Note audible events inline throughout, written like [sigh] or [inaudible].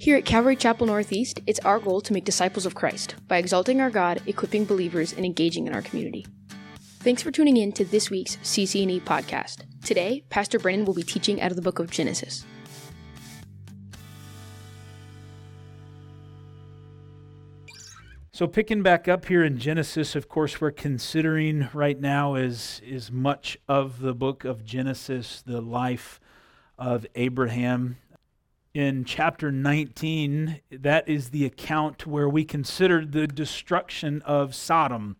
Here at Calvary Chapel Northeast, it's our goal to make disciples of Christ by exalting our God, equipping believers, and engaging in our community. Thanks for tuning in to this week's CCNE podcast. Today, Pastor Brennan will be teaching out of the book of Genesis. So picking back up here in Genesis, of course, we're considering right now is is much of the book of Genesis, the life of Abraham. In chapter 19, that is the account where we considered the destruction of Sodom.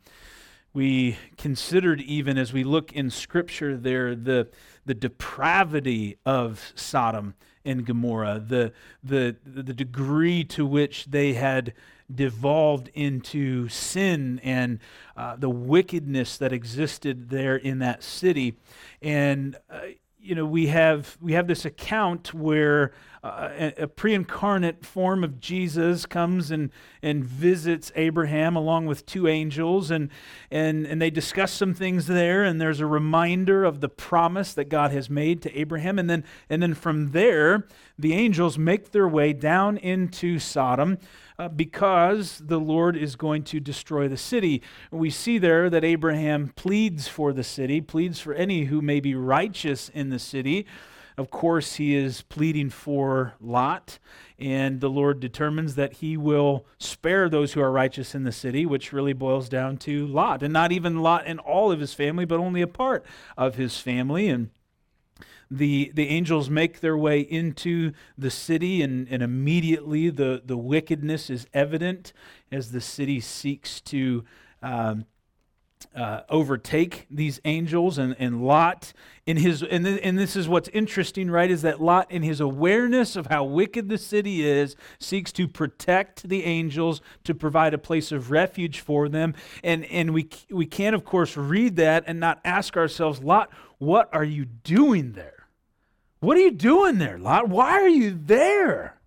We considered even as we look in scripture there the the depravity of Sodom and Gomorrah, the the the degree to which they had devolved into sin and uh, the wickedness that existed there in that city. And uh, you know we have we have this account where a, a, pre-incarnate form of Jesus comes and and visits Abraham along with two angels and and and they discuss some things there and there's a reminder of the promise that God has made to Abraham and then and then from there the angels make their way down into Sodom uh, because the Lord is going to destroy the city. We see there that Abraham pleads for the city, pleads for any who may be righteous in the city. Of course, he is pleading for Lot, and the Lord determines that he will spare those who are righteous in the city, which really boils down to Lot. And not even Lot and all of his family, but only a part of his family. And the, the angels make their way into the city, and, and immediately the, the wickedness is evident as the city seeks to um, uh, overtake these angels and, and Lot in his and, th- and this is what's interesting right is that Lot in his awareness of how wicked the city is seeks to protect the angels to provide a place of refuge for them and and we we can of course read that and not ask ourselves Lot what are you doing there what are you doing there, Lot? Why are you there?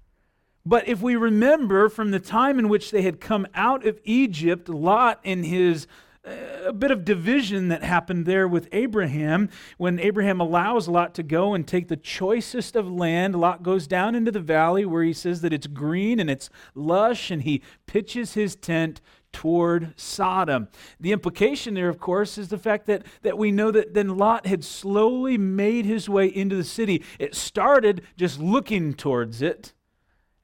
But if we remember from the time in which they had come out of Egypt, Lot in his a bit of division that happened there with Abraham. When Abraham allows Lot to go and take the choicest of land, Lot goes down into the valley where he says that it's green and it's lush, and he pitches his tent toward Sodom. The implication there, of course, is the fact that, that we know that then Lot had slowly made his way into the city. It started just looking towards it.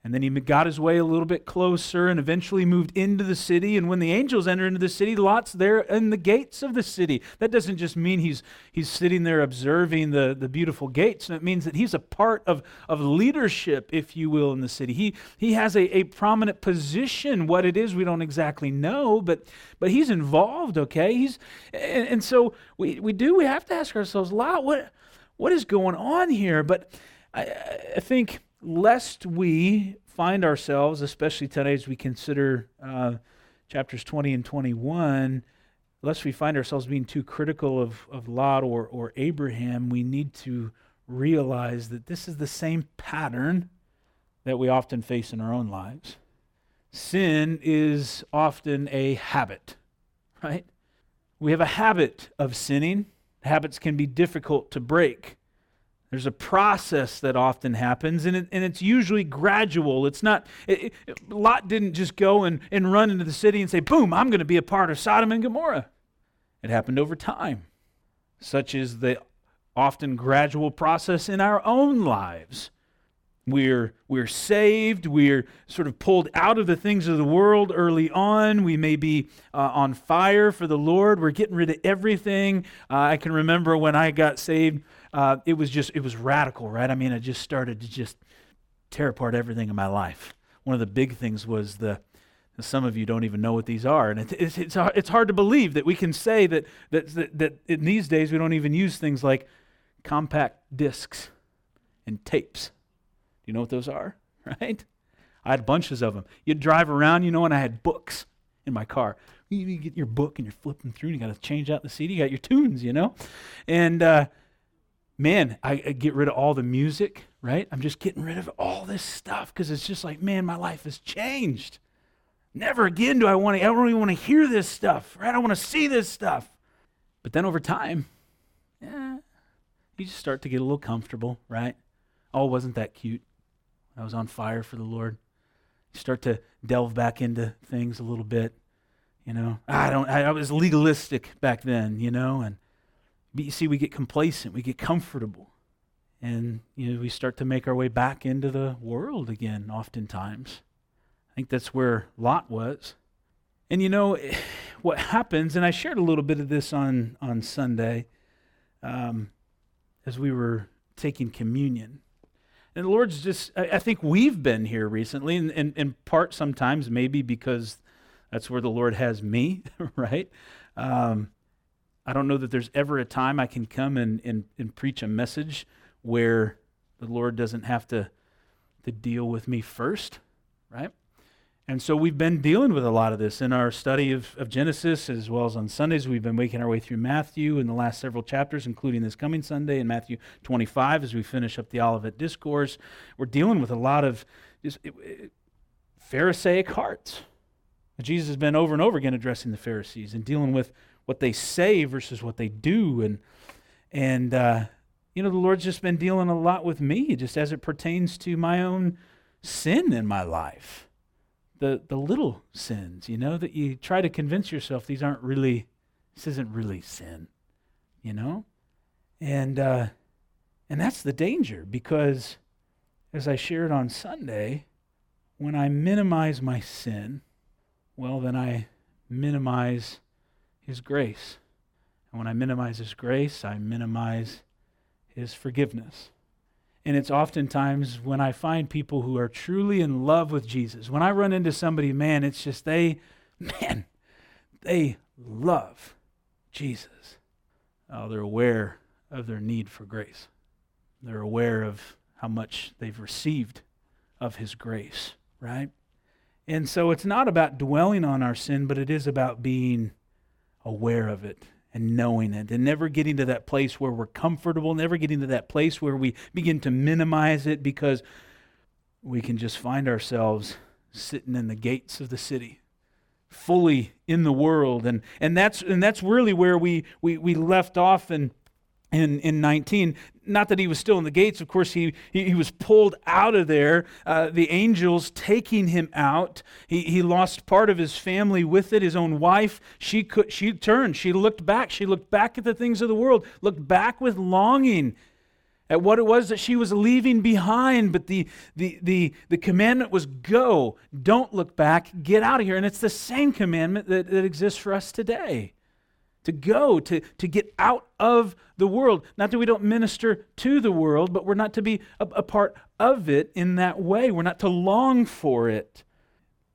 And then he got his way a little bit closer and eventually moved into the city. And when the angels enter into the city, Lot's there in the gates of the city. That doesn't just mean he's, he's sitting there observing the, the beautiful gates. It means that he's a part of, of leadership, if you will, in the city. He, he has a, a prominent position. What it is, we don't exactly know, but, but he's involved, okay? He's, and, and so we, we do, we have to ask ourselves, Lot, what, what is going on here? But I, I think lest we find ourselves, especially today as we consider uh, chapters 20 and 21, lest we find ourselves being too critical of, of Lot or, or Abraham, we need to realize that this is the same pattern that we often face in our own lives. Sin is often a habit, right? We have a habit of sinning. Habits can be difficult to break. There's a process that often happens, and, it, and it's usually gradual. It's not, it, it, Lot didn't just go and, and run into the city and say, boom, I'm going to be a part of Sodom and Gomorrah. It happened over time, such is the often gradual process in our own lives. We're, we're saved. We're sort of pulled out of the things of the world early on. We may be uh, on fire for the Lord. We're getting rid of everything. Uh, I can remember when I got saved uh, it was just, it was radical, right? I mean, I just started to just tear apart everything in my life. One of the big things was the, some of you don't even know what these are. And it, it's, it's, it's hard to believe that we can say that, that, that, that in these days we don't even use things like compact discs and tapes. Do you know what those are? [laughs] Right? I had bunches of them. You'd drive around, you know, and I had books in my car. You, you get your book and you're flipping through, and you got to change out the CD. You got your tunes, you know? And, uh, man, I, I, get rid of all the music, right? I'm just getting rid of all this stuff because it's just like, man, my life has changed. Never again do I want to, I don't even want to hear this stuff, right? I want to see this stuff. But then over time, yeah, you just start to get a little comfortable, right? Oh, wasn't that cute? I was on fire for the Lord. You start to delve back into things a little bit. You know, I don't. I, I was legalistic back then. You know, and but you see, we get complacent, we get comfortable, and you know, we start to make our way back into the world again. Oftentimes, I think that's where Lot was. And you know [sighs] what happens, and I shared a little bit of this on on Sunday um, as we were taking communion. And the Lord's just, I, I think we've been here recently, and in part sometimes maybe because that's where the Lord has me, [laughs] right? Um, I don't know that there's ever a time I can come and, and, and preach a message where the Lord doesn't have to, to deal with me first, right? And so we've been dealing with a lot of this in our study of, of Genesis, as well as on Sundays. We've been making our way through Matthew in the last several chapters, including this coming Sunday in Matthew 25 as we finish up the Olivet Discourse. We're dealing with a lot of just, it, it, Pharisaic hearts. Jesus has been over and over again addressing the Pharisees and dealing with what they say versus what they do. And, and uh, you know, the Lord's just been dealing a lot with me, just as it pertains to my own sin in my life the, the little sins, you know, that you try to convince yourself these aren't really, this isn't really sin, you know? And, uh, and that's the danger because, as I shared on Sunday, when I minimize my sin, well, then I minimize His grace. And when I minimize His grace, I minimize His forgiveness. And it's oftentimes when I find people who are truly in love with Jesus. When I run into somebody, man, it's just they, [laughs] man, they love Jesus. Oh, they're aware of their need for grace. They're aware of how much they've received of His grace, right? And so it's not about dwelling on our sin, but it is about being aware of it and knowing it and never getting to that place where we're comfortable, never getting to that place where we begin to minimize it because we can just find ourselves sitting in the gates of the city fully in the world. And and that's and that's really where we we, we left off and in, in 19 not that he was still in the gates of course he, he, he was pulled out of there uh, the angels taking him out. He, he lost part of his family with it his own wife. She could she turned she looked back she looked back at the things of the world looked back with longing at what it was that she was leaving behind. But the, the, the, the commandment was go don't look back get out of here. And it's the same commandment that, that exists for us today to go, to, to get out of the world. Not that we don't minister to the world, but we're not to be a, a part of it in that way. We're not to long for it.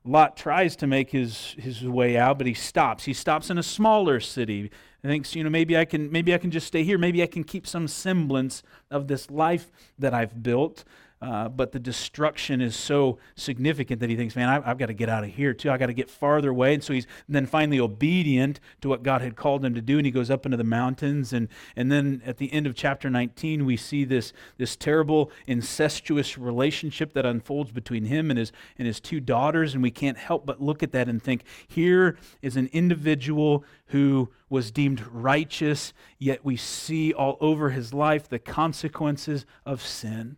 Lot tries to make his, his way out, but he stops. He stops in a smaller city. He thinks, you know, maybe I can maybe I can just stay here. Maybe I can keep some semblance of this life that I've built. Uh, but the destruction is so significant that he thinks, man, I, have got to get out of here too. I've got to get farther away. And so he's then finally obedient to what God had called him to do, and he goes up into the mountains. And and then at the end of chapter 19, we see this this terrible incestuous relationship that unfolds between him and his and his two daughters. And we can't help but look at that and think, here is an individual who was deemed righteous, yet we see all over his life the consequences of sin.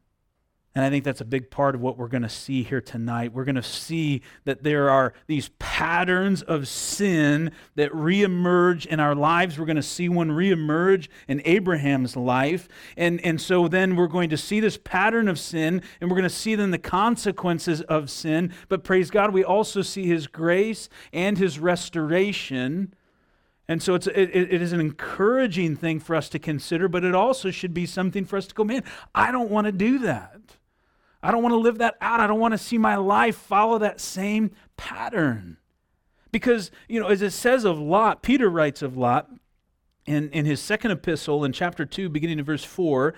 And I think that's a big part of what we're going to see here tonight. We're going to see that there are these patterns of sin that reemerge in our lives. We're going to see one reemerge in Abraham's life. And, and so then we're going to see this pattern of sin, and we're going to see then the consequences of sin. But praise God, we also see his grace and his restoration. And so it's, it, it is an encouraging thing for us to consider, but it also should be something for us to go, man, I don't want to do that. I don't want to live that out. I don't want to see my life follow that same pattern. Because, you know, as it says of Lot, Peter writes of Lot in, in his second epistle in chapter 2, beginning in verse 4,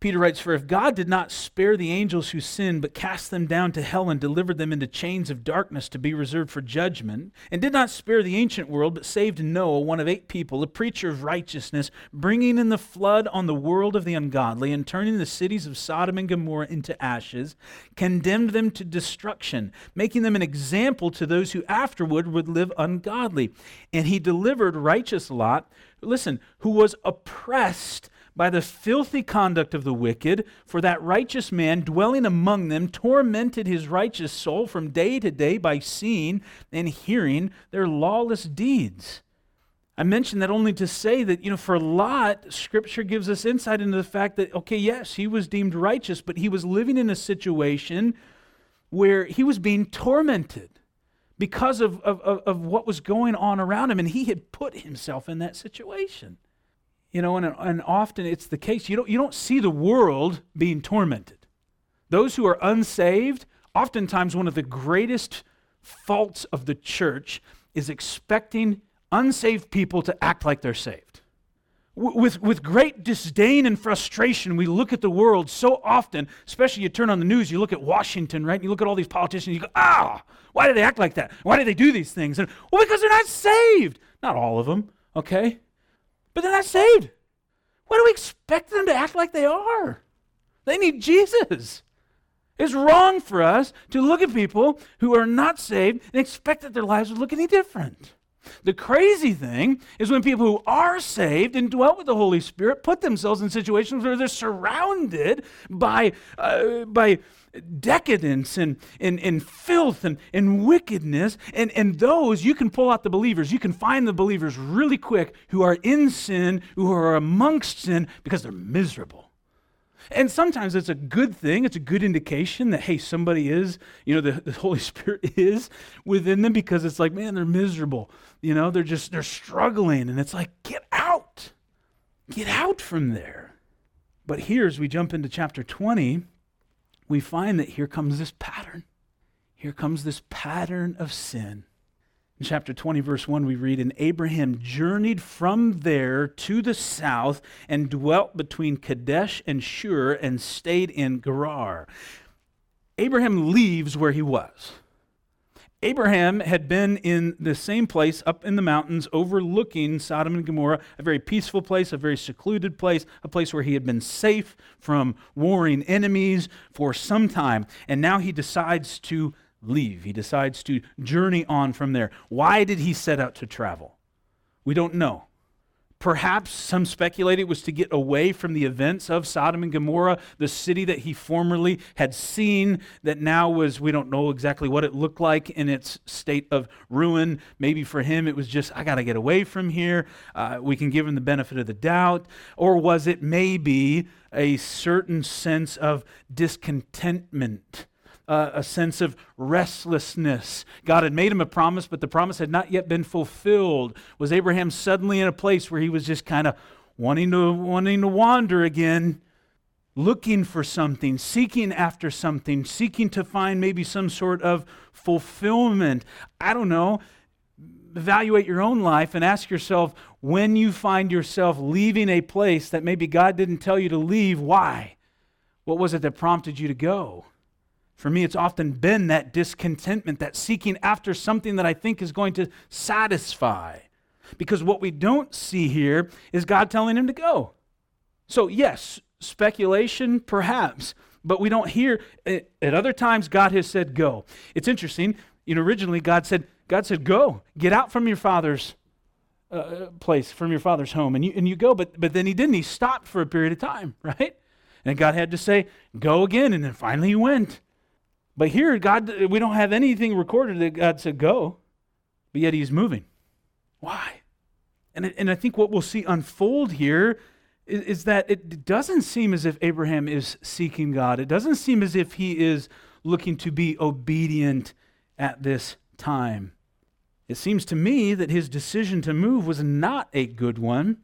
Peter writes, For if God did not spare the angels who sinned, but cast them down to hell and delivered them into chains of darkness to be reserved for judgment, and did not spare the ancient world, but saved Noah, one of eight people, a preacher of righteousness, bringing in the flood on the world of the ungodly, and turning the cities of Sodom and Gomorrah into ashes, condemned them to destruction, making them an example to those who afterward would live ungodly. And he delivered righteous Lot, listen, who was oppressed by the filthy conduct of the wicked, for that righteous man dwelling among them tormented his righteous soul from day to day by seeing and hearing their lawless deeds. I mention that only to say that, you know, for Lot, Scripture gives us insight into the fact that, okay, yes, he was deemed righteous, but he was living in a situation where he was being tormented because of, of, of what was going on around him, and he had put himself in that situation. You know, and, and often it's the case. You don't, you don't see the world being tormented. Those who are unsaved, oftentimes one of the greatest faults of the church is expecting unsaved people to act like they're saved. With, with great disdain and frustration, we look at the world so often, especially you turn on the news, you look at Washington, right? And You look at all these politicians, you go, ah, why do they act like that? Why do they do these things? And, well, because they're not saved. Not all of them, okay? But they're not saved. Why do we expect them to act like they are? They need Jesus. It's wrong for us to look at people who are not saved and expect that their lives would look any different. The crazy thing is when people who are saved and dwell with the Holy Spirit put themselves in situations where they're surrounded by, uh, by decadence and, and, and filth and, and wickedness. And, and those, you can pull out the believers. You can find the believers really quick who are in sin, who are amongst sin because they're miserable. And sometimes it's a good thing. It's a good indication that, hey, somebody is, you know, the, the Holy [laughs] Spirit is within them because it's like, man, they're miserable. You know, they're just, they're struggling. And it's like, get out. Get out from there. But here, as we jump into chapter 20, we find that here comes this pattern. Here comes this pattern of sin. In chapter 20, verse 1, we read, And Abraham journeyed from there to the south and dwelt between Kadesh and Shur and stayed in Gerar. Abraham leaves where he was. Abraham had been in the same place up in the mountains overlooking Sodom and Gomorrah, a very peaceful place, a very secluded place, a place where he had been safe from warring enemies for some time. And now he decides to leave. He decides to journey on from there. Why did he set out to travel? We don't know. Perhaps some speculate it was to get away from the events of Sodom and Gomorrah, the city that he formerly had seen, that now was, we don't know exactly what it looked like in its state of ruin. Maybe for him it was just, I got to get away from here. Uh, we can give him the benefit of the doubt. Or was it maybe a certain sense of discontentment? A sense of restlessness. God had made him a promise, but the promise had not yet been fulfilled. Was Abraham suddenly in a place where he was just kind of wanting to, wanting to wander again? looking for something, seeking after something, seeking to find maybe some sort of fulfillment. I don't know. Evaluate your own life and ask yourself when you find yourself leaving a place that maybe God didn't tell you to leave, why? What was it that prompted you to go? For me, it's often been that discontentment, that seeking after something that I think is going to satisfy. Because what we don't see here is God telling him to go. So, yes, speculation, perhaps, but we don't hear at other times God has said go. It's interesting. You know, originally God said, God said, go, get out from your father's uh, place, from your father's home, and you, and you go. But, but then he didn't. He stopped for a period of time, [laughs] right? And God had to say, go again, and then finally he went. But here, God, we don't have anything recorded that God said go, but yet He's moving. Why? And, and I think what we'll see unfold here is, is that it doesn't seem as if Abraham is seeking God. It doesn't seem as if he is looking to be obedient at this time. It seems to me that his decision to move was not a good one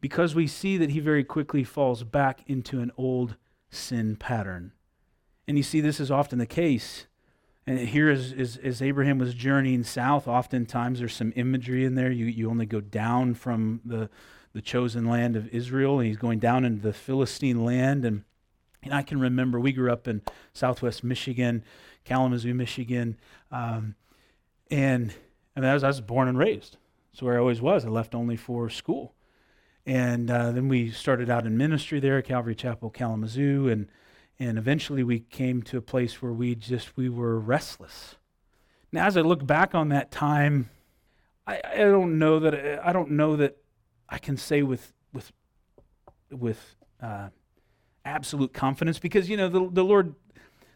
because we see that he very quickly falls back into an old sin pattern. And you see, this is often the case. And here, as, as, as, Abraham was journeying south, oftentimes there's some imagery in there. You, you only go down from the, the chosen land of Israel, and he's going down into the Philistine land. And, and I can remember we grew up in southwest Michigan, Kalamazoo, Michigan. Um, and I, mean, I, was, I was born and raised. That's where I always was. I left only for school. And uh, then we started out in ministry there at Calvary Chapel, Kalamazoo. And and eventually we came to a place where we just we were restless now as i look back on that time i, I don't know that i don't know that i can say with with with uh, absolute confidence because you know the, the Lord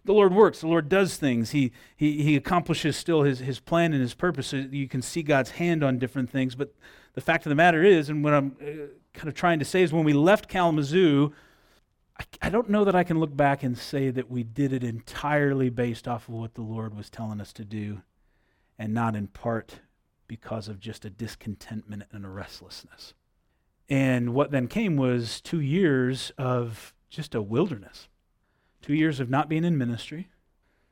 the Lord works. The Lord does things. He, he, he accomplishes still his, his plan and his purpose. So you can see God's hand on different things. But the fact of the matter is, and what I'm uh, kind of trying to say is when we left Kalamazoo, I, don't know that I can look back and say that we did it entirely based off of what the Lord was telling us to do and not in part because of just a discontentment and a restlessness. And what then came was two years of just a wilderness two years of not being in ministry,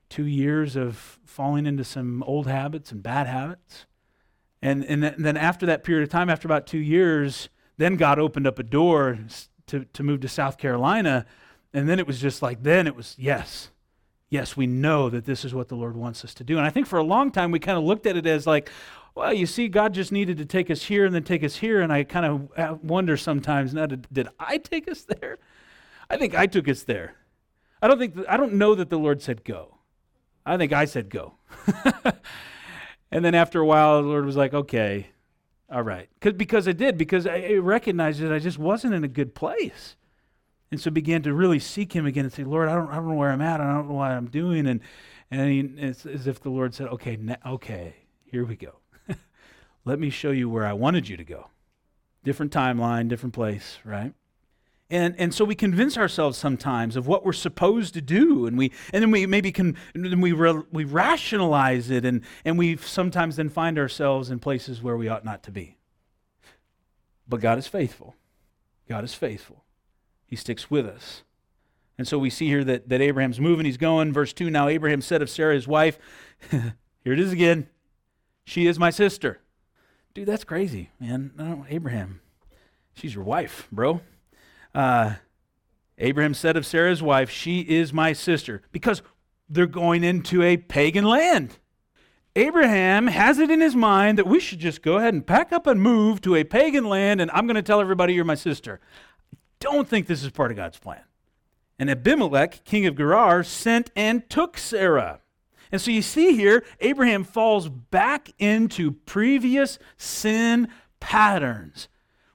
two years of falling into some old habits and bad habits. And, and, then after that period of time, after about two years, then God opened up a door to, to move to South Carolina. And then it was just like, then it was, yes, yes, we know that this is what the Lord wants us to do. And I think for a long time, we kind of looked at it as like, well, you see, God just needed to take us here and then take us here. And I kind of uh, wonder sometimes, now, did, did I take us there? I think I took us there. I don't think I don't know that the Lord said go. I think I said go. [laughs] and then after a while, the Lord was like, okay, all right. Cause, because I did, because I recognized that I just wasn't in a good place. And so began to really seek him again and say, Lord, I don't, I don't know where I'm at. I don't know what I'm doing. And, and he, it's as if the Lord said, okay, okay, here we go. [laughs] Let me show you where I wanted you to go. Different timeline, different place, right? And, and so we convince ourselves sometimes of what we're supposed to do, and, we, and then we maybe can, then we, re, we rationalize it, and, and we sometimes then find ourselves in places where we ought not to be. But God is faithful. God is faithful. He sticks with us. And so we see here that, that Abraham's moving, he's going. Verse 2 Now Abraham said of Sarah, his wife, [laughs] Here it is again, she is my sister. Dude, that's crazy, man. No, Abraham, she's your wife, bro. Uh, Abraham said of Sarah's wife, She is my sister, because they're going into a pagan land. Abraham has it in his mind that we should just go ahead and pack up and move to a pagan land, and I'm going to tell everybody you're my sister. Don't think this is part of God's plan. And Abimelech, king of Gerar, sent and took Sarah. And so you see here, Abraham falls back into previous sin patterns.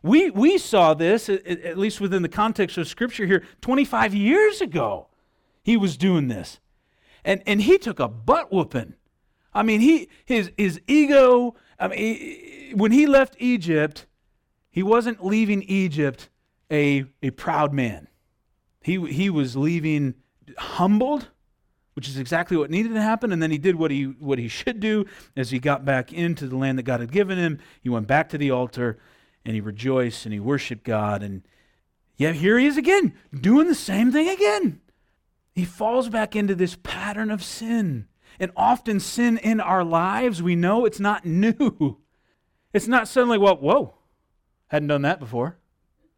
We, we saw this, at least within the context of Scripture here, 25 years ago. He was doing this. And, and he took a butt whooping. I mean, he, his, his ego, I mean, he, when he left Egypt, he wasn't leaving Egypt a, a proud man. He, he was leaving humbled, which is exactly what needed to happen. And then he did what he, what he should do as he got back into the land that God had given him. He went back to the altar and he rejoiced and he worshiped God. And yet here he is again, doing the same thing again. He falls back into this pattern of sin. And often, sin in our lives, we know it's not [laughs] new. It's not suddenly, well, whoa, hadn't done that before.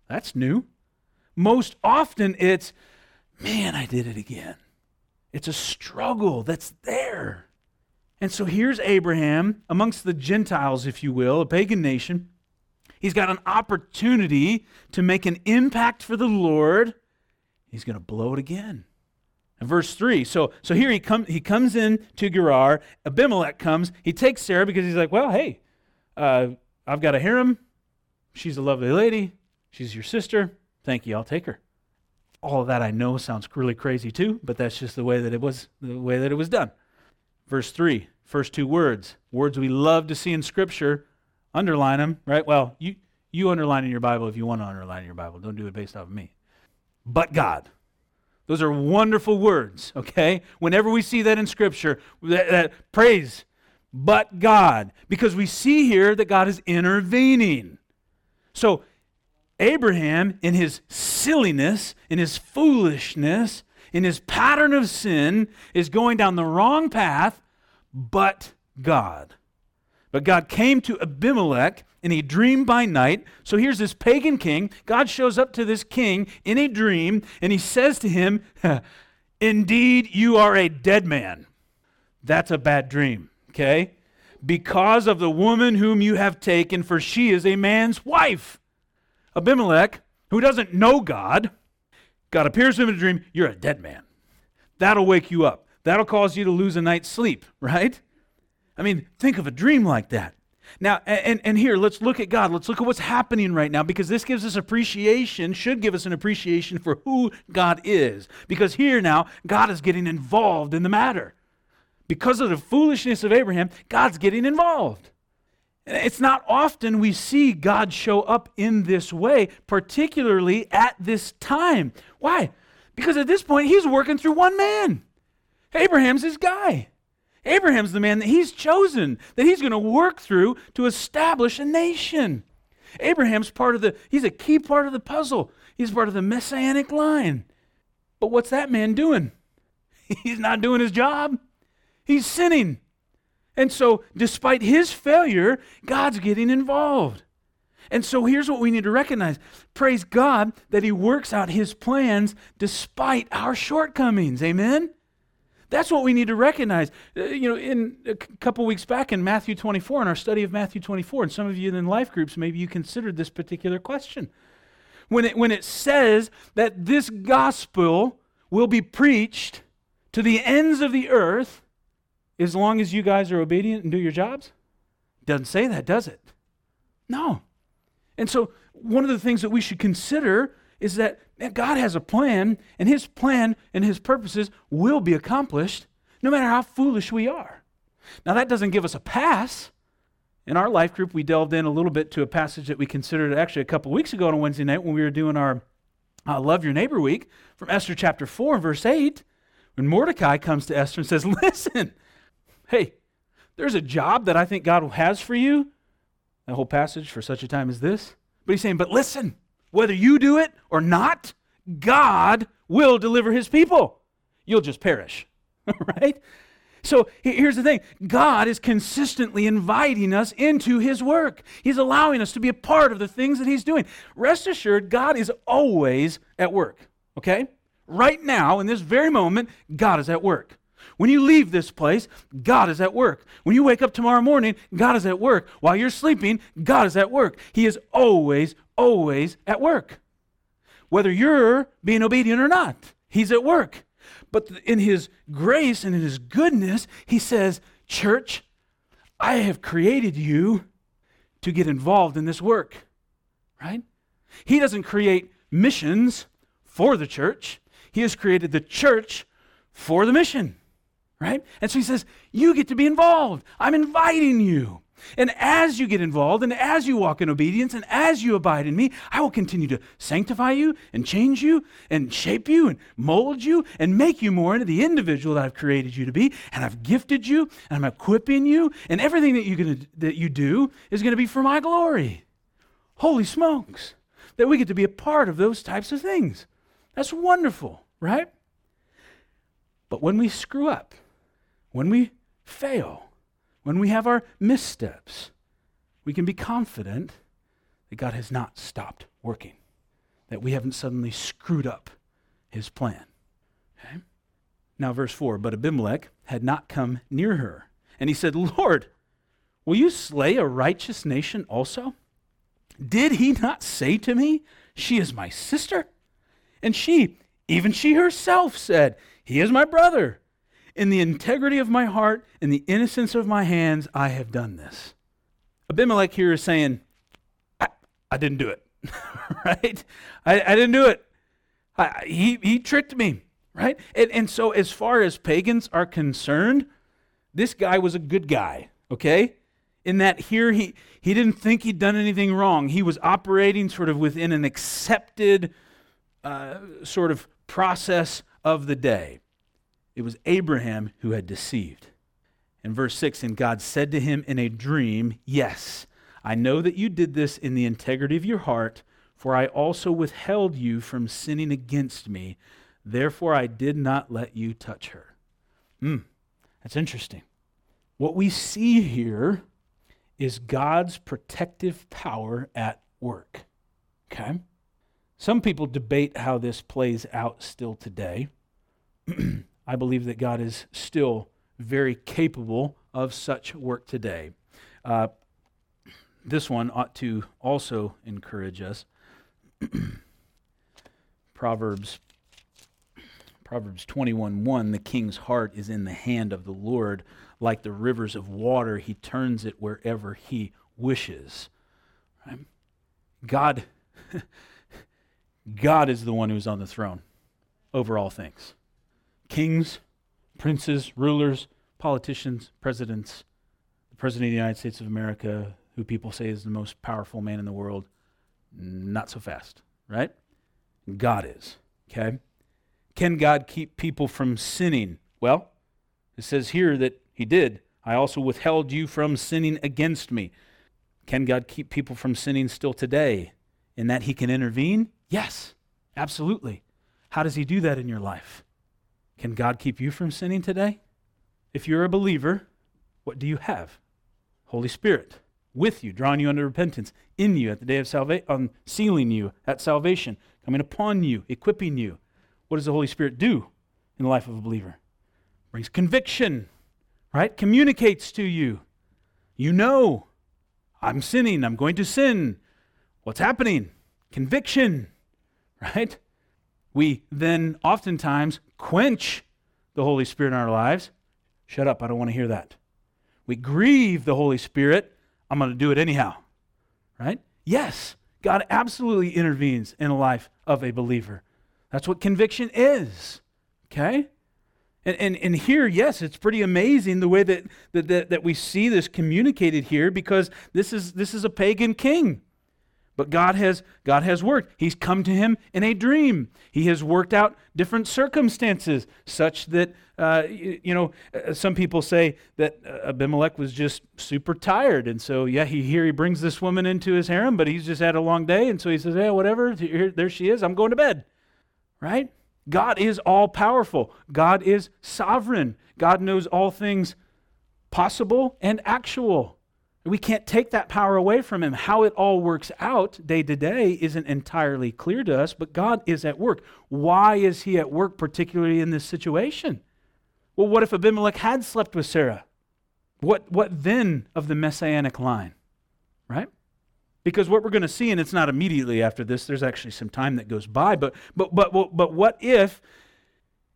That's new. Most often, it's, man, I did it again. It's a struggle that's there. And so here's Abraham amongst the Gentiles, if you will, a pagan nation. He's got an opportunity to make an impact for the Lord. He's going to blow it again. And verse 3. So, so here he, come, he comes in to Gerar. Abimelech comes. He takes Sarah because he's like, well, hey, uh, I've got a harem. She's a lovely lady. She's your sister. Thank you. I'll take her. All of that I know sounds really crazy too, but that's just the way that it was the way that it was done. Verse 3, first two words, words we love to see in scripture Underline them, right? Well, you, you underline in your Bible if you want to underline in your Bible. Don't do it based off of me. But God. Those are wonderful words, okay? Whenever we see that in Scripture, that, that praise, but God, because we see here that God is intervening. So, Abraham, in his silliness, in his foolishness, in his pattern of sin, is going down the wrong path, but God. But God came to Abimelech and he dreamed by night. So here's this pagan king. God shows up to this king in a dream and he says to him, [laughs] Indeed, you are a dead man. That's a bad dream, okay? Because of the woman whom you have taken, for she is a man's wife. Abimelech, who doesn't know God, God appears to him in a dream, You're a dead man. That'll wake you up. That'll cause you to lose a night's sleep, [laughs] right? I mean, think of a dream like that. Now, and, and here, let's look at God. Let's look at what's happening right now because this gives us appreciation, should give us an appreciation for who God is. Because here now, God is getting involved in the matter. Because of the foolishness of Abraham, God's getting involved. It's not often we see God show up in this way, particularly at this time. Why? Because at this point, he's working through one man. Abraham's his guy. Abraham's the man that he's chosen, that he's going to work through to establish a nation. Abraham's part of the, he's a key part of the puzzle. He's part of the messianic line. But what's that man doing? [laughs] He's not doing his job. He's sinning. And so, despite his failure, God's getting involved. And so, here's what we need to recognize praise God that he works out his plans despite our shortcomings. Amen? That's what we need to recognize. Uh, you know, in a couple weeks back in Matthew 24, in our study of Matthew 24, and some of you in life groups, maybe you considered this particular question. When it, when it says that this gospel will be preached to the ends of the earth as long as you guys are obedient and do your jobs? Doesn't say that, does it? No. And so, one of the things that we should consider is that man, God has a plan, and His plan and His purposes will be accomplished no matter how foolish we are. Now, that doesn't give us a pass. In our life group, we delved in a little bit to a passage that we considered actually a couple weeks ago on a Wednesday night when we were doing our uh, Love Your Neighbor week from Esther chapter 4, verse 8, when Mordecai comes to Esther and says, [laughs] Listen, hey, there's a job that I think God has for you. That whole passage for such a time as this. But he's saying, But listen, whether you do it or not, God will deliver his people. You'll just perish, [laughs] right? So here's the thing God is consistently inviting us into His work. He's allowing us to be a part of the things that He's doing. Rest assured, God is always at work, okay? Right now, in this very moment, God is at work. When you leave this place, God is at work. When you wake up tomorrow morning, God is at work. While you're sleeping, God is at work. He is always, always at work. Whether you're being obedient or not, He's at work. But in His grace and in His goodness, He says, Church, I have created you to get involved in this work, right? He doesn't create missions for the church, He has created the church for the mission, right? And so He says, You get to be involved. I'm inviting you. And as you get involved, and as you walk in obedience, and as you abide in me, I will continue to sanctify you and change you and shape you and mold you and make you more into the individual that I've created you to be. And I've gifted you and I'm equipping you. And everything that, you're gonna, that you do is going to be for my glory. Holy smokes. That we get to be a part of those types of things. That's wonderful, right? But when we screw up, when we fail, when we have our missteps, we can be confident that God has not stopped working, that we haven't suddenly screwed up his plan. Okay? Now, verse 4 But Abimelech had not come near her. And he said, Lord, will you slay a righteous nation also? Did he not say to me, She is my sister? And she, even she herself, said, He is my brother. In the integrity of my heart, in the innocence of my hands, I have done this. Abimelech here is saying, I, I didn't do it, [laughs] right? I, I, didn't do it. I, he, he tricked me, right? And, and so, as far as pagans are concerned, this guy was a good guy, okay? In that here he, he didn't think he'd done anything wrong. He was operating sort of within an accepted uh, sort of process of the day. It was Abraham who had deceived. In verse 6, and God said to him in a dream, Yes, I know that you did this in the integrity of your heart, for I also withheld you from sinning against me. Therefore, I did not let you touch her. Hmm, that's interesting. What we see here is God's protective power at work. Okay? Some people debate how this plays out still today. [clears throat] I believe that God is still very capable of such work today. Uh, this one ought to also encourage us. [clears throat] Proverbs Proverbs 21 1 The king's heart is in the hand of the Lord. Like the rivers of water, he turns it wherever he wishes. God, [laughs] God is the one who's on the throne over all things. Kings, princes, rulers, politicians, presidents, the President of the United States of America, who people say is the most powerful man in the world, not so fast, right? God is, okay? Can God keep people from sinning? Well, it says here that He did. I also withheld you from sinning against me. Can God keep people from sinning still today? In that He can intervene? Yes, absolutely. How does He do that in your life? Can God keep you from sinning today? If you're a believer, what do you have? Holy Spirit with you, drawing you unto repentance, in you at the day of salvation, sealing you at salvation, coming upon you, equipping you. What does the Holy Spirit do in the life of a believer? Brings conviction, right? Communicates to you. You know, I'm sinning, I'm going to sin. What's happening? Conviction, [laughs] right? We then oftentimes quench the Holy Spirit in our lives. Shut up, I don't want to hear that. We grieve the Holy Spirit. I'm going to do it anyhow, right? Yes, God absolutely intervenes in the life of a believer. That's what conviction is. Okay? And, and, and here, yes, it's pretty amazing the way that, that, that, that we see this communicated here because this is, this is a pagan king. But God has, God has worked. He's come to him in a dream. He has worked out different circumstances such that, uh, you, know, uh, some people say that uh, Abimelech was just super tired. And so, yeah, he, here he brings this woman into his harem, but he's just had a long day. And so he says, yeah, whatever, here, there she is. I'm going to bed. Right? God is all powerful. God is sovereign. God knows all things possible and actual. We can't take that power away from him. How it all works out day to day isn't entirely clear to us, but God is at work. Why is he at work, particularly in this situation? Well, what if Abimelech had slept with Sarah? What, what then of the messianic line? Right? Because what we're going to see, and it's not immediately after this, there's actually some time that goes by, but, but, but, but, what if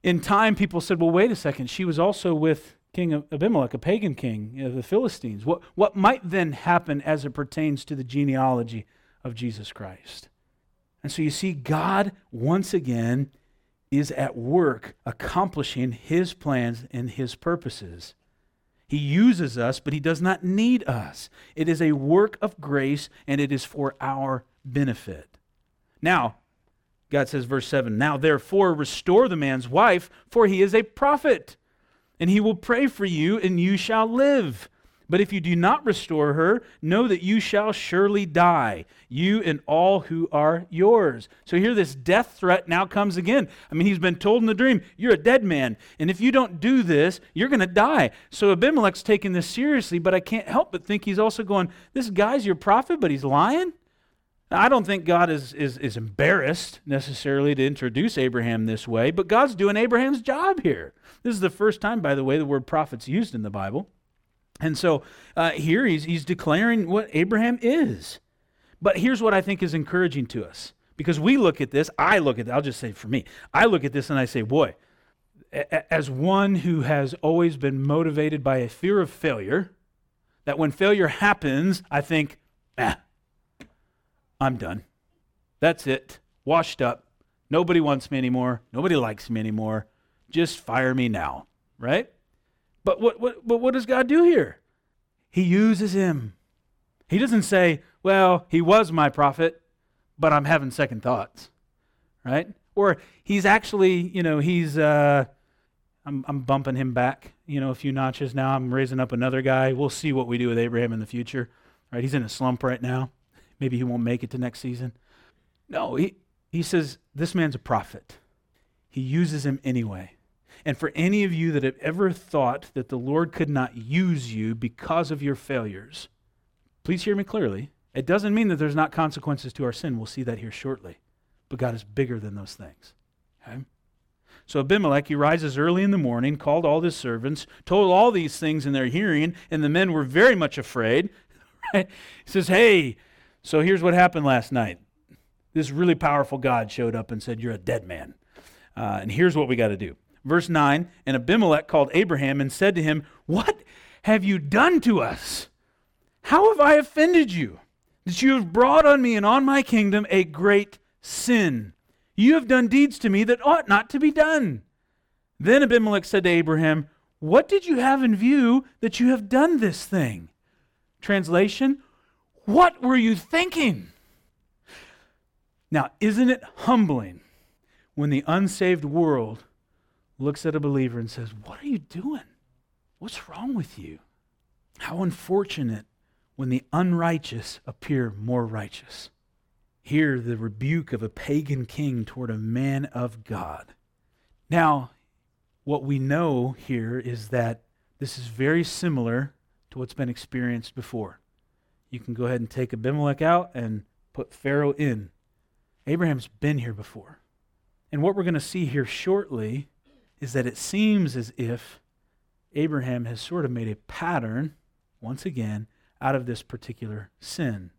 in time people said, well, wait a second, she was also with king of Abimelech, a pagan king of the Philistines. What, what might then happen as it pertains to the genealogy of Jesus Christ? And so you see, God once again is at work accomplishing his plans and his purposes. He uses us, but he does not need us. It is a work of grace, and it is for our benefit. Now, God says, verse 7 Now therefore restore the man's wife, for he is a prophet and he will pray for you, and you shall live. But if you do not restore her, know that you shall surely die, you and all who are yours. So here, this death threat now comes again. I mean, he's been told in the dream, You're a dead man. And if you don't do this, you're going to die. So Abimelech's taking this seriously, but I can't help but think he's also going, This guy's your prophet, but he's lying? Now, I don't think God is, is, is embarrassed necessarily to introduce Abraham this way, but God's doing Abraham's job here. This is the first time, by the way, the word prophet's used in the Bible. And so uh, here he's, he's declaring what Abraham is. But here's what I think is encouraging to us. Because we look at this, I look at I'll just say for me, I look at this and I say, boy, as one who has always been motivated by a fear of failure, that when failure happens, I think, ah, I'm done. That's it. Washed up. Nobody wants me anymore. Nobody likes me anymore. Just fire me now, right? But what, what, but what does God do here? He uses him. He doesn't say, well, he was my prophet, but I'm having second thoughts, right? Or he's actually, you know, he's, uh, I'm, I'm bumping him back, you know, a few notches now. I'm raising up another guy. We'll see what we do with Abraham in the future, right? He's in a slump right now. Maybe he won't make it to next season. No, he, he says, This man's a prophet. He uses him anyway. And for any of you that have ever thought that the Lord could not use you because of your failures, please hear me clearly. It doesn't mean that there's not consequences to our sin. We'll see that here shortly. But God is bigger than those things. Okay? So Abimelech, he rises early in the morning, called all his servants, told all these things in their hearing, and the men were very much afraid. [laughs] Right? He says, Hey, so here's what happened last night. This really powerful God showed up and said, You're a dead man. Uh, and here's what we got to do. Verse 9 And Abimelech called Abraham and said to him, What have you done to us? How have I offended you? That you have brought on me and on my kingdom a great sin. You have done deeds to me that ought not to be done. Then Abimelech said to Abraham, What did you have in view that you have done this thing? Translation, What were you thinking? Now, isn't it humbling when the unsaved world looks at a believer and says, What are you doing? What's wrong with you? How unfortunate when the unrighteous appear more righteous. Hear the rebuke of a pagan king toward a man of God. Now, what we know here is that this is very similar to what's been experienced before. You can go ahead and take Abimelech out and put Pharaoh in. Abraham's been here before. And what we're going to see here shortly is that it seems as if Abraham has sort of made a pattern, once again, out of this particular sin.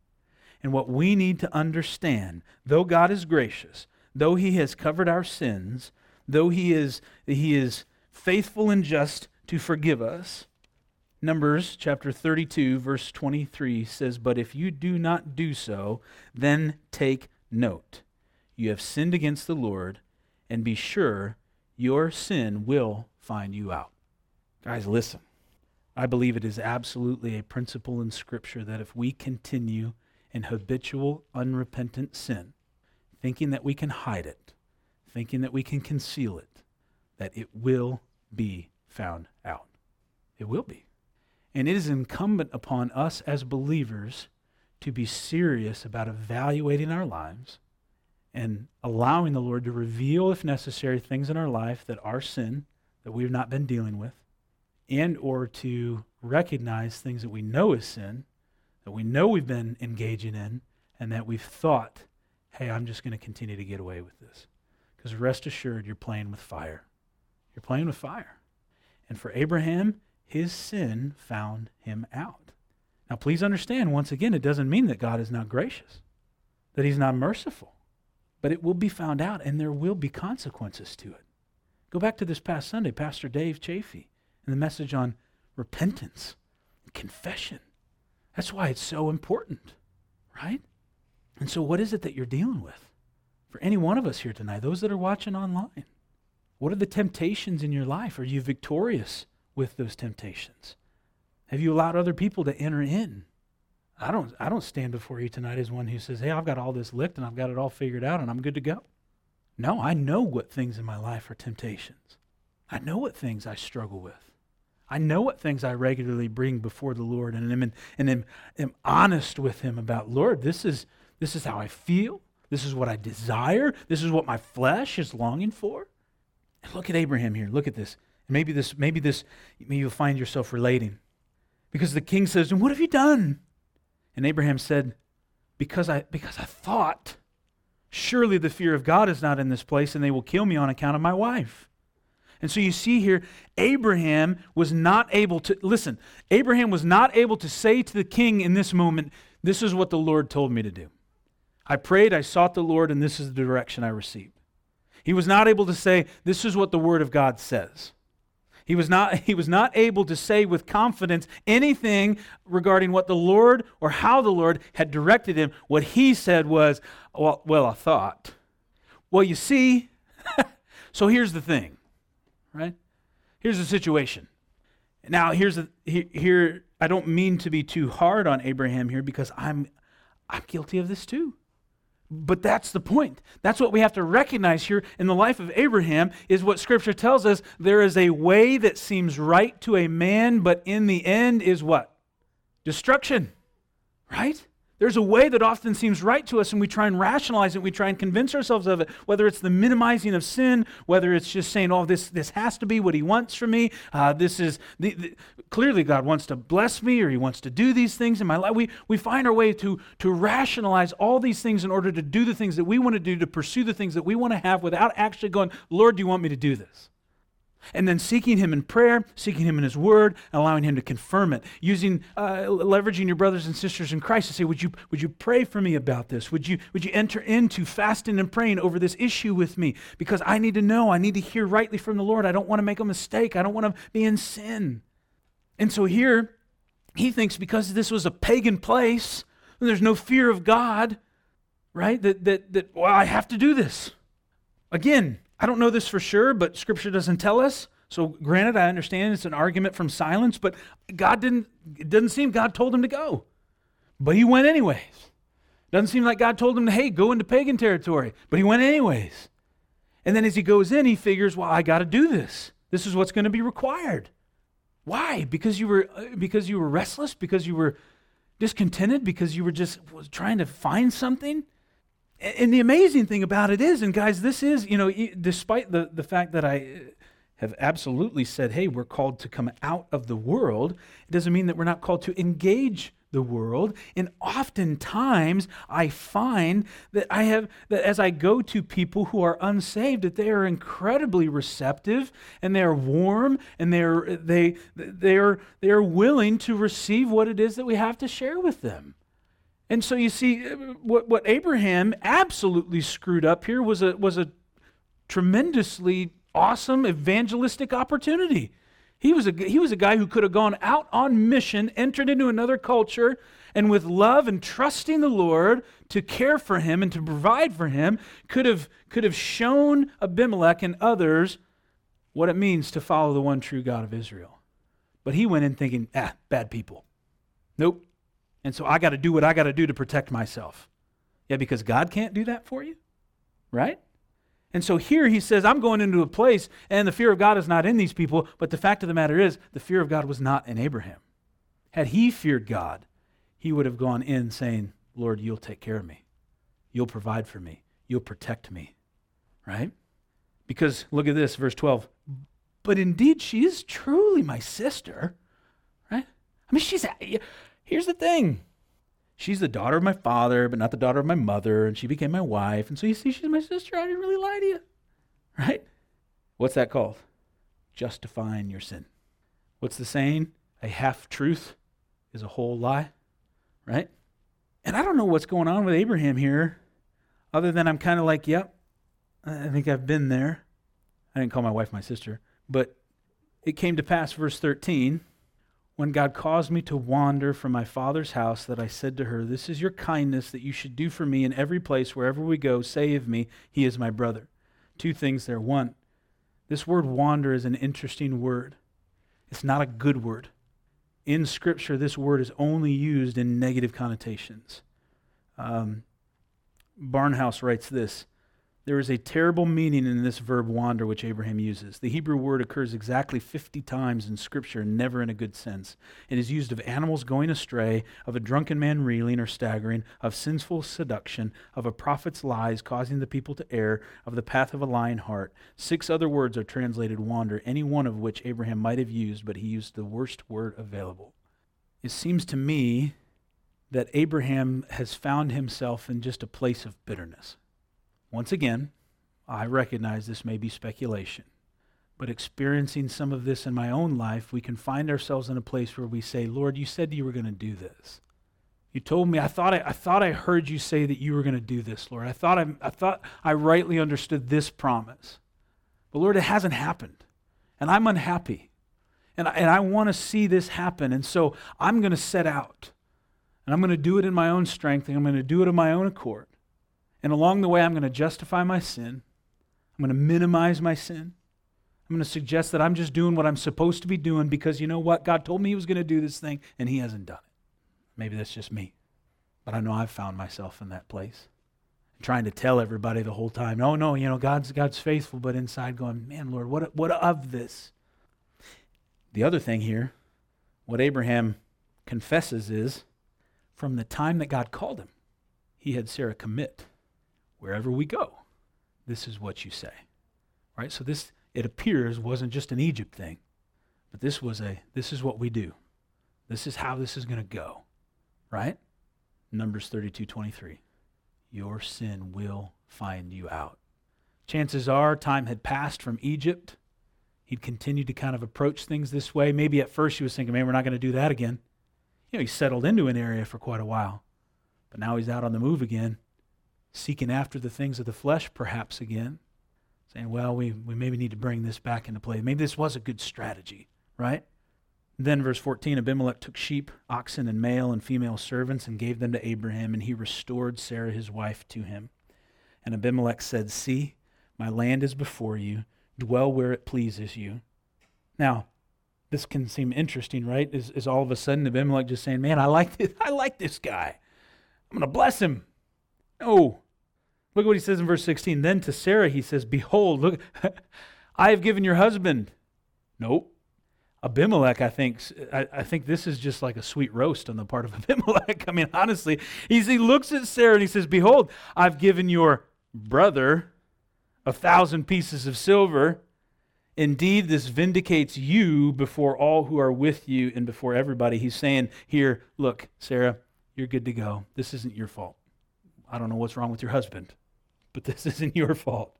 And what we need to understand, though God is gracious, though he has covered our sins, though he is, he is faithful and just to forgive us, Numbers chapter 32, verse 23 says, But if you do not do so, then take note. You have sinned against the Lord, and be sure your sin will find you out. Guys, listen. I believe it is absolutely a principle in Scripture that if we continue in habitual, unrepentant sin, thinking that we can hide it, thinking that we can conceal it, that it will be found out. It will be. And it is incumbent upon us as believers to be serious about evaluating our lives and allowing the Lord to reveal, if necessary, things in our life that are sin, that we've not been dealing with, and or to recognize things that we know is sin, that we know we've been engaging in, and that we've thought, hey, I'm just going to continue to get away with this. Because rest assured, you're playing with fire. You're playing with fire. And for Abraham, his sin found him out. Now, please understand, once again, it doesn't mean that God is not gracious, that he's not merciful, but it will be found out and there will be consequences to it. Go back to this past Sunday, Pastor Dave Chaffee, and the message on repentance and confession. That's why it's so important, right? And so, what is it that you're dealing with? For any one of us here tonight, those that are watching online, what are the temptations in your life? Are you victorious with those temptations? Have you allowed other people to enter in? I don't, I don't stand before you tonight as one who says, Hey, I've got all this licked and I've got it all figured out and I'm good to go. No, I know what things in my life are temptations. I know what things I struggle with. I know what things I regularly bring before the Lord and am, and am, am honest with Him about, Lord, this is, this is how I feel. This is what I desire. This is what my flesh is longing for. And look at Abraham here. Look at this. Maybe this, maybe this, maybe you'll find yourself relating. Because the king says, And what have you done? And Abraham said, Because I because I thought, surely the fear of God is not in this place, and they will kill me on account of my wife. And so you see here, Abraham was not able to listen, Abraham was not able to say to the king in this moment, This is what the Lord told me to do. I prayed, I sought the Lord, and this is the direction I received. He was not able to say, This is what the Word of God says. He was, not, he was not able to say with confidence anything regarding what the Lord or how the Lord had directed him. What he said was, Well, well I thought. Well, you see, [laughs] so here's the thing, right? Here's the situation. Now, here's the, here, I don't mean to be too hard on Abraham here because I'm, I'm guilty of this too. But that's the point. That's what we have to recognize here in the life of Abraham is what scripture tells us there is a way that seems right to a man but in the end is what? Destruction. Right? There's a way that often seems right to us, and we try and rationalize it. We try and convince ourselves of it, whether it's the minimizing of sin, whether it's just saying, oh, this, this has to be what he wants from me. Uh, this is the, the, clearly God wants to bless me or he wants to do these things in my life. We, we find our way to, to rationalize all these things in order to do the things that we want to do, to pursue the things that we want to have without actually going, Lord, do you want me to do this? And then seeking him in prayer, seeking him in his word, allowing him to confirm it, using uh, leveraging your brothers and sisters in Christ to say, would you, would you pray for me about this? Would you, would you enter into fasting and praying over this issue with me? Because I need to know, I need to hear rightly from the Lord. I don't want to make a mistake. I don't want to be in sin. And so here, he thinks because this was a pagan place, there's no fear of God, right? That, that, that well, I have to do this. Again, I don't know this for sure, but Scripture doesn't tell us. So, granted, I understand it's an argument from silence, but God didn't, it doesn't seem God told him to go. But he went anyways. Doesn't seem like God told him to, hey, go into pagan territory, but he went anyways. And then as he goes in, he figures, well, I got to do this. This is what's going to be required. Why? Because you were uh, because you were restless, because you were discontented, because you were just trying to find something? And the amazing thing about it is, and guys, this is, you know, despite the, the fact that I uh, have absolutely said, hey, we're called to come out of the world, it doesn't mean that we're not called to engage the world. And oftentimes I find that I have that as I go to people who are unsaved, that they are incredibly receptive and they are warm and they're they they are they are willing to receive what it is that we have to share with them. And so you see, what, what Abraham absolutely screwed up here was a, was a tremendously awesome evangelistic opportunity. He was, a, he was a guy who could have gone out on mission, entered into another culture, and with love and trusting the Lord to care for him and to provide for him, could have, could have shown Abimelech and others what it means to follow the one true God of Israel. But he went in thinking, ah, bad people. Nope, and so I got to do what I got to do to protect myself. Yeah, because God can't do that for you, right? And so here he says, I'm going into a place, and the fear of God is not in these people, but the fact of the matter is, the fear of God was not in Abraham. Had he feared God, he would have gone in saying, Lord, you'll take care of me. You'll provide for me. You'll protect me, right? Because look at this, verse 12. But indeed, she is truly my sister, right? I mean, she's, Here's the thing she's the daughter of my father, but not the daughter of my mother, and she became my wife. And so you see, she's my sister. I didn't really lie to you. Right? What's that called? Justifying your sin. What's the saying? A half truth is a whole lie. Right? And I don't know what's going on with Abraham here, other than I'm kind of like, yep, I think I've been there. I didn't call my wife my sister, but it came to pass, verse 13 when God caused me to wander from my father's house, that I said to her, This is your kindness that you should do for me in every place, wherever we go, save me, He is my brother. Two things there. One, this word wander is an interesting word, it's not a good word. In Scripture, this word is only used in negative connotations. Um, Barnhouse writes this there is a terrible meaning in this verb wander, which Abraham uses. The Hebrew word occurs exactly 50 times in Scripture, never in a good sense. It is used of animals going astray, of a drunken man reeling or staggering, of sinful seduction, of a prophet's lies causing the people to err, of the path of a lying heart. Six other words are translated wander, any one of which Abraham might have used, but he used the worst word available. It seems to me that Abraham has found himself in just a place of bitterness. Once again, I recognize this may be speculation, but experiencing some of this in my own life, we can find ourselves in a place where we say, Lord, you said you were going to do this. You told me, I thought I, I thought I heard you say that you were going to do this, Lord. I thought I, I thought I rightly understood this promise. But Lord, it hasn't happened. And I'm unhappy. And I, and I want to see this happen. And so I'm going to set out. And I'm going to do it in my own strength. And I'm going to do it in my own accord. And along the way, I'm going to justify my sin. I'm going to minimize my sin. I'm going to suggest that I'm just doing what I'm supposed to be doing because you know what? God told me He was going to do this thing, and He hasn't done it. Maybe that's just me. But I know I've found myself in that place. Trying to tell everybody the whole time, no, no, you know, God's, God's faithful, but inside going, man, Lord, what, what of this? The other thing here, what Abraham confesses is from the time that God called him, he had Sarah commit wherever we go, this is what you say. Right? So this, it appears, wasn't just an Egypt thing, but this was a, this is what we do. This is how this is going to go. Right? Numbers 32 23. Your sin will find you out. Chances are time had passed from Egypt. He'd continued to kind of approach things this way. Maybe at first he was thinking, man, we're not going to do that again. You know, he settled into an area for quite a while. But now he's out on the move again, seeking after the things of the flesh perhaps again, saying, well, we, we maybe need to bring this back into play. Maybe this was a good strategy, right? Then, verse 14 Abimelech took sheep, oxen, and male and female servants and gave them to Abraham, and he restored Sarah his wife to him. And Abimelech said, See, my land is before you. Dwell where it pleases you. Now, this can seem interesting, right? Is, is all of a sudden Abimelech just saying, Man, I like this, I like this guy. I'm going to bless him. No. Look at what he says in verse 16. Then to Sarah he says, Behold, look, [laughs] I have given your husband. Nope. Abimelech, I think, I, I, think this is just like a sweet roast on the part of [laughs] Abimelech. I mean, honestly, he looks at Sarah and he says, Behold, I've given your brother a thousand pieces of silver. Indeed, this vindicates you before all who are with you and before everybody. He's saying here, look, Sarah, you're good to go. This isn't your fault. I don't know what's wrong with your husband, but [laughs] this isn't your fault.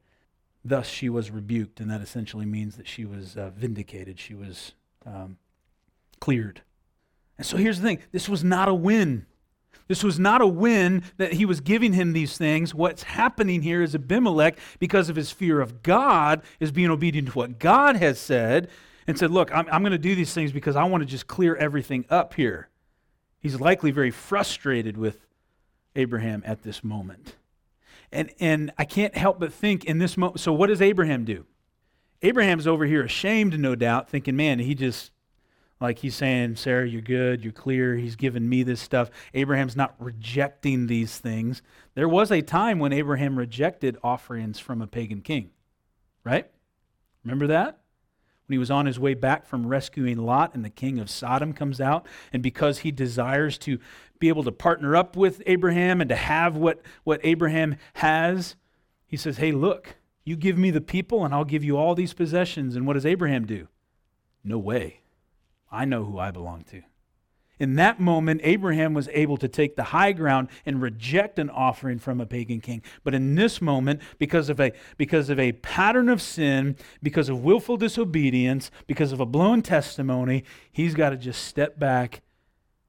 Thus, she was rebuked, and that essentially means that she was uh, vindicated. She was um, cleared. And so here's the thing this was not a win. This was not a win that he was giving him these things. What's happening here is Abimelech, because of his fear of God, is being obedient to what God has said and said, Look, I'm, I'm going to do these things because I want to just clear everything up here. He's likely very frustrated with Abraham at this moment. And, and I can't help but think in this moment, so what does Abraham do? Abraham's over here ashamed, no doubt, thinking, man, he just, like he's saying, Sarah, you're good, you're clear, he's given me this stuff. Abraham's not rejecting these things. There was a time when Abraham rejected offerings from a pagan king, right? Remember that? When he was on his way back from rescuing Lot, and the king of Sodom comes out, and because he desires to be able to partner up with Abraham and to have what, what Abraham has, he says, Hey, look, you give me the people, and I'll give you all these possessions. And what does Abraham do? No way. I know who I belong to. In that moment, Abraham was able to take the high ground and reject an offering from a pagan king. But in this moment, because of a, because of a pattern of sin, because of willful disobedience, because of a blown testimony, he's got to just step back,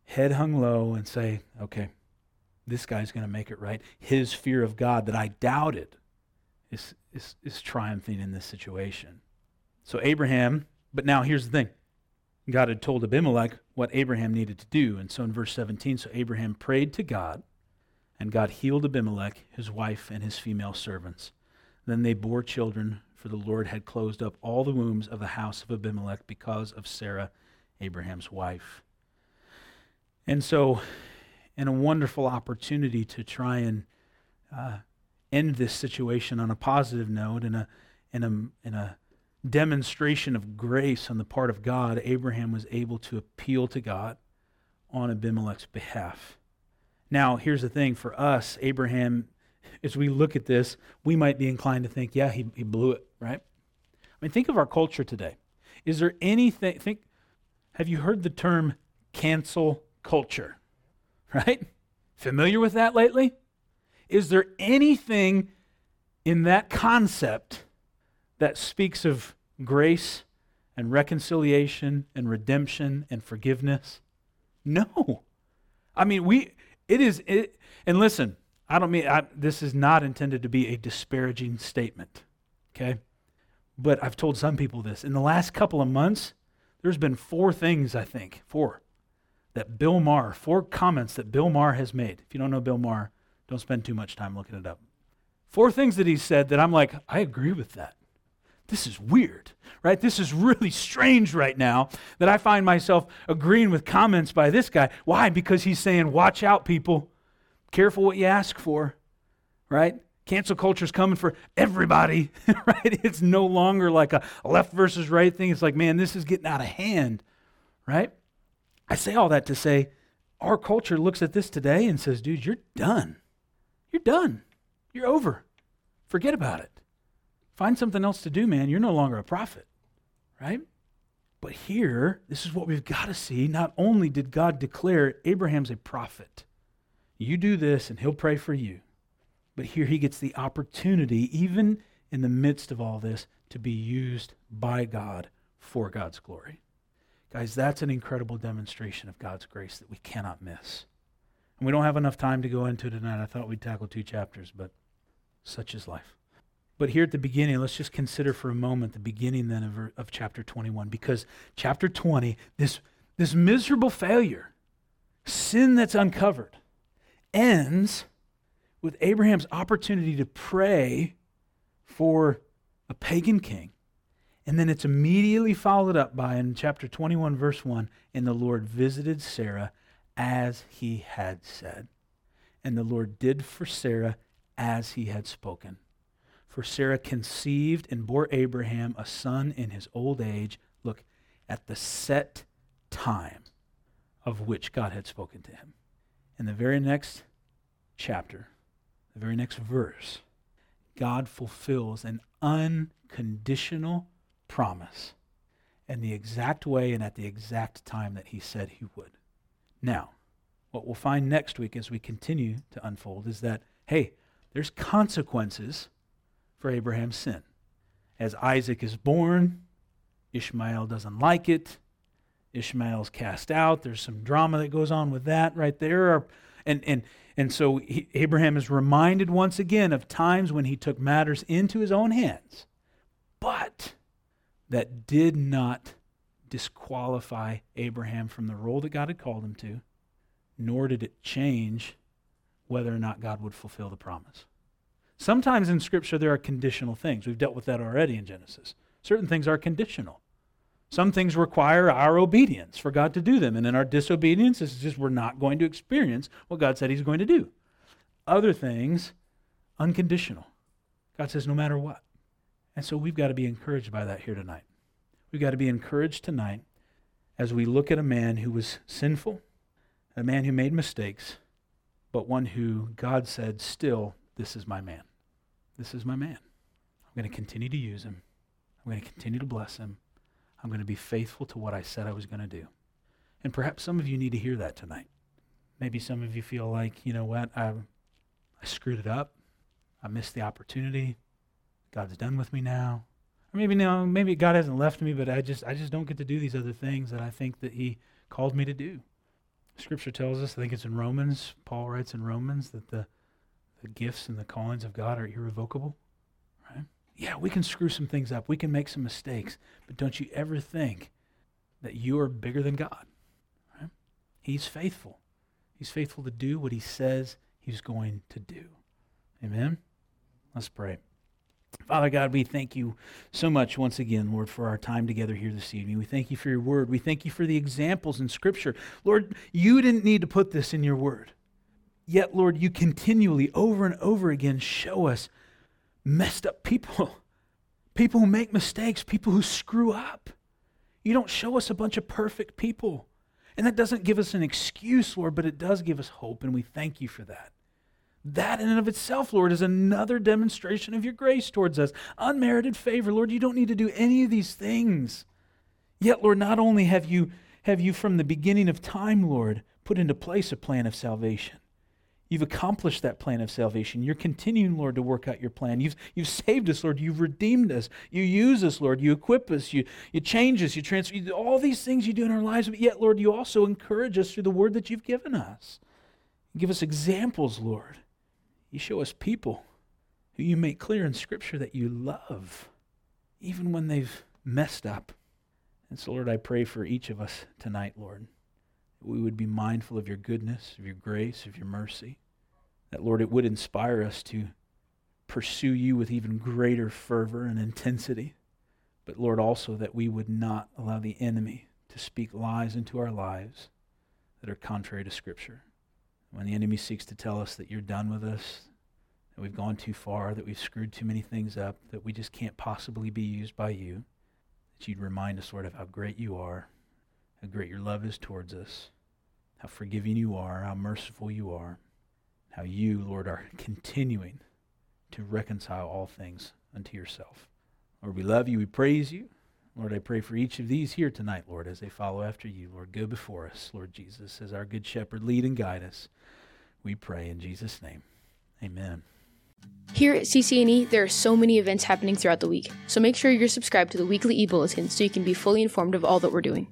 head hung low, and say, okay, this guy's going to make it right. His fear of God that I doubted is, is, is triumphing in this situation. So, Abraham, but now here's the thing God had told Abimelech what Abraham needed to do. And so in verse 17, so Abraham prayed to God, and God healed Abimelech, his wife, and his female servants. Then they bore children, for the Lord had closed up all the wombs of the house of Abimelech because of Sarah, Abraham's wife. And so, in a wonderful opportunity to try and uh, end this situation on a positive note in a, in a, in a demonstration of grace on the part of God, Abraham was able to appeal to God on Abimelech's behalf. Now, here's the thing for us, Abraham, as we look at this, we might be inclined to think, yeah, he, he blew it, right? I mean, think of our culture today. Is there anything, think, have you heard the term cancel culture? [laughs] Right? Familiar with that lately? Is there anything in that concept that speaks of grace and reconciliation and redemption and forgiveness? No. I mean, we, it is, it, and listen, I don't mean, I, this is not intended to be a disparaging statement, okay? But I've told some people this. In the last couple of months, there's been four things, I think, four, that Bill Maher, four comments that Bill Maher has made. If you don't know Bill Maher, don't spend too much time looking it up. Four things that he said that I'm like, I agree with that. This is weird, right? This is really strange right now that I find myself agreeing with comments by this guy. Why? Because he's saying, watch out, people. Careful what you ask for, right? Cancel culture is coming for everybody, [laughs] right? It's no longer like a left versus right thing. It's like, man, this is getting out of hand, right? I say all that to say our culture looks at this today and says, dude, you're done. You're done. You're over. Forget about it. Find something else to do, man. You're no longer a prophet, right? But here, this is what we've got to see. Not only did God declare Abraham's a prophet, you do this and he'll pray for you. But here he gets the opportunity, even in the midst of all this, to be used by God for God's glory. Guys, that's an incredible demonstration of God's grace that we cannot miss. And we don't have enough time to go into tonight. I thought we'd tackle two chapters, but such is life. But here at the beginning, let's just consider for a moment the beginning then of, of chapter 21, because chapter 20, this, this miserable failure, sin that's uncovered, ends with Abraham's opportunity to pray for a pagan king. And then it's immediately followed up by, in chapter 21, verse 1, and the Lord visited Sarah as he had said. And the Lord did for Sarah as he had spoken. For Sarah conceived and bore Abraham a son in his old age. Look, at the set time of which God had spoken to him. In the very next chapter, the very next verse, God fulfills an unconditional promise in the exact way and at the exact time that he said he would. Now, what we'll find next week as we continue to unfold is that, hey, there's consequences for Abraham's sin. As Isaac is born, Ishmael doesn't like it. Ishmael's cast out. There's some drama that goes on with that right there. And, and, and so he, Abraham is reminded once again of times when he took matters into his own hands, but that did not disqualify Abraham from the role that God had called him to, nor did it change whether or not God would fulfill the promise. Sometimes in Scripture there are conditional things. We've dealt with that already in Genesis. Certain things are conditional. Some things require our obedience for God to do them. And in our disobedience, it's just we're not going to experience what God said He's going to do. Other things, unconditional. God says, no matter what. And so we've got to be encouraged by that here tonight. We've got to be encouraged tonight as we look at a man who was sinful, a man who made mistakes, but one who God said, still, this is my man. This is my man. I'm going to continue to use him. I'm going to continue to bless him. I'm going to be faithful to what I said I was going to do. And perhaps some of you need to hear that tonight. Maybe some of you feel like, you know what, I, I screwed it up. I missed the opportunity. God's done with me now. Or maybe no, maybe God hasn't left me, but I just I just don't get to do these other things that I think that He called me to do. Scripture tells us, I think it's in Romans, Paul writes in Romans that the the gifts and the callings of God are irrevocable. Right? Yeah, we can screw some things up. We can make some mistakes. But don't you ever think that you are bigger than God. Right? He's faithful. He's faithful to do what he says he's going to do. Amen? Let's pray. Father God, we thank you so much once again, Lord, for our time together here this evening. We thank you for your word. We thank you for the examples in Scripture. Lord, you didn't need to put this in your word. Yet, Lord, you continually, over and over again, show us messed up people, [laughs] people who make mistakes, people who screw up. You don't show us a bunch of perfect people. And that doesn't give us an excuse, Lord, but it does give us hope, and we thank you for that. That in and of itself, Lord, is another demonstration of your grace towards us. Unmerited favor. Lord, you don't need to do any of these things. Yet, Lord, not only have you, have you from the beginning of time, Lord, put into place a plan of salvation, You've accomplished that plan of salvation. You're continuing, Lord, to work out your plan. You've, you've saved us, Lord. You've redeemed us. You use us, Lord. You equip us. You, you change us. You transfer. You all these things you do in our lives. But yet, Lord, you also encourage us through the word that you've given us. You give us examples, Lord. You show us people who you make clear in Scripture that you love, even when they've messed up. And so, Lord, I pray for each of us tonight, Lord we would be mindful of your goodness, of your grace, of your mercy. That, Lord, it would inspire us to pursue you with even greater fervor and intensity. But, Lord, also that we would not allow the enemy to speak lies into our lives that are contrary to Scripture. When the enemy seeks to tell us that you're done with us, that we've gone too far, that we've screwed too many things up, that we just can't possibly be used by you, that you'd remind us, Lord, of how great you are how great your love is towards us, how forgiving you are, how merciful you are, how you, Lord, are [laughs] continuing to reconcile all things unto yourself. Lord, we love you. We praise you. Lord, I pray for each of these here tonight, Lord, as they follow after you. Lord, go before us, Lord Jesus, as our good shepherd, lead and guide us. We pray in Jesus' name. Amen. Here at CCNE, there are so many events happening throughout the week, so make sure you're subscribed to the weekly e-bulletin so you can be fully informed of all that we're doing.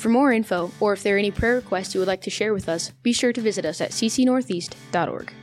For more info, or if there are any prayer requests you would like to share with us, be sure to visit us at ccnortheast.org.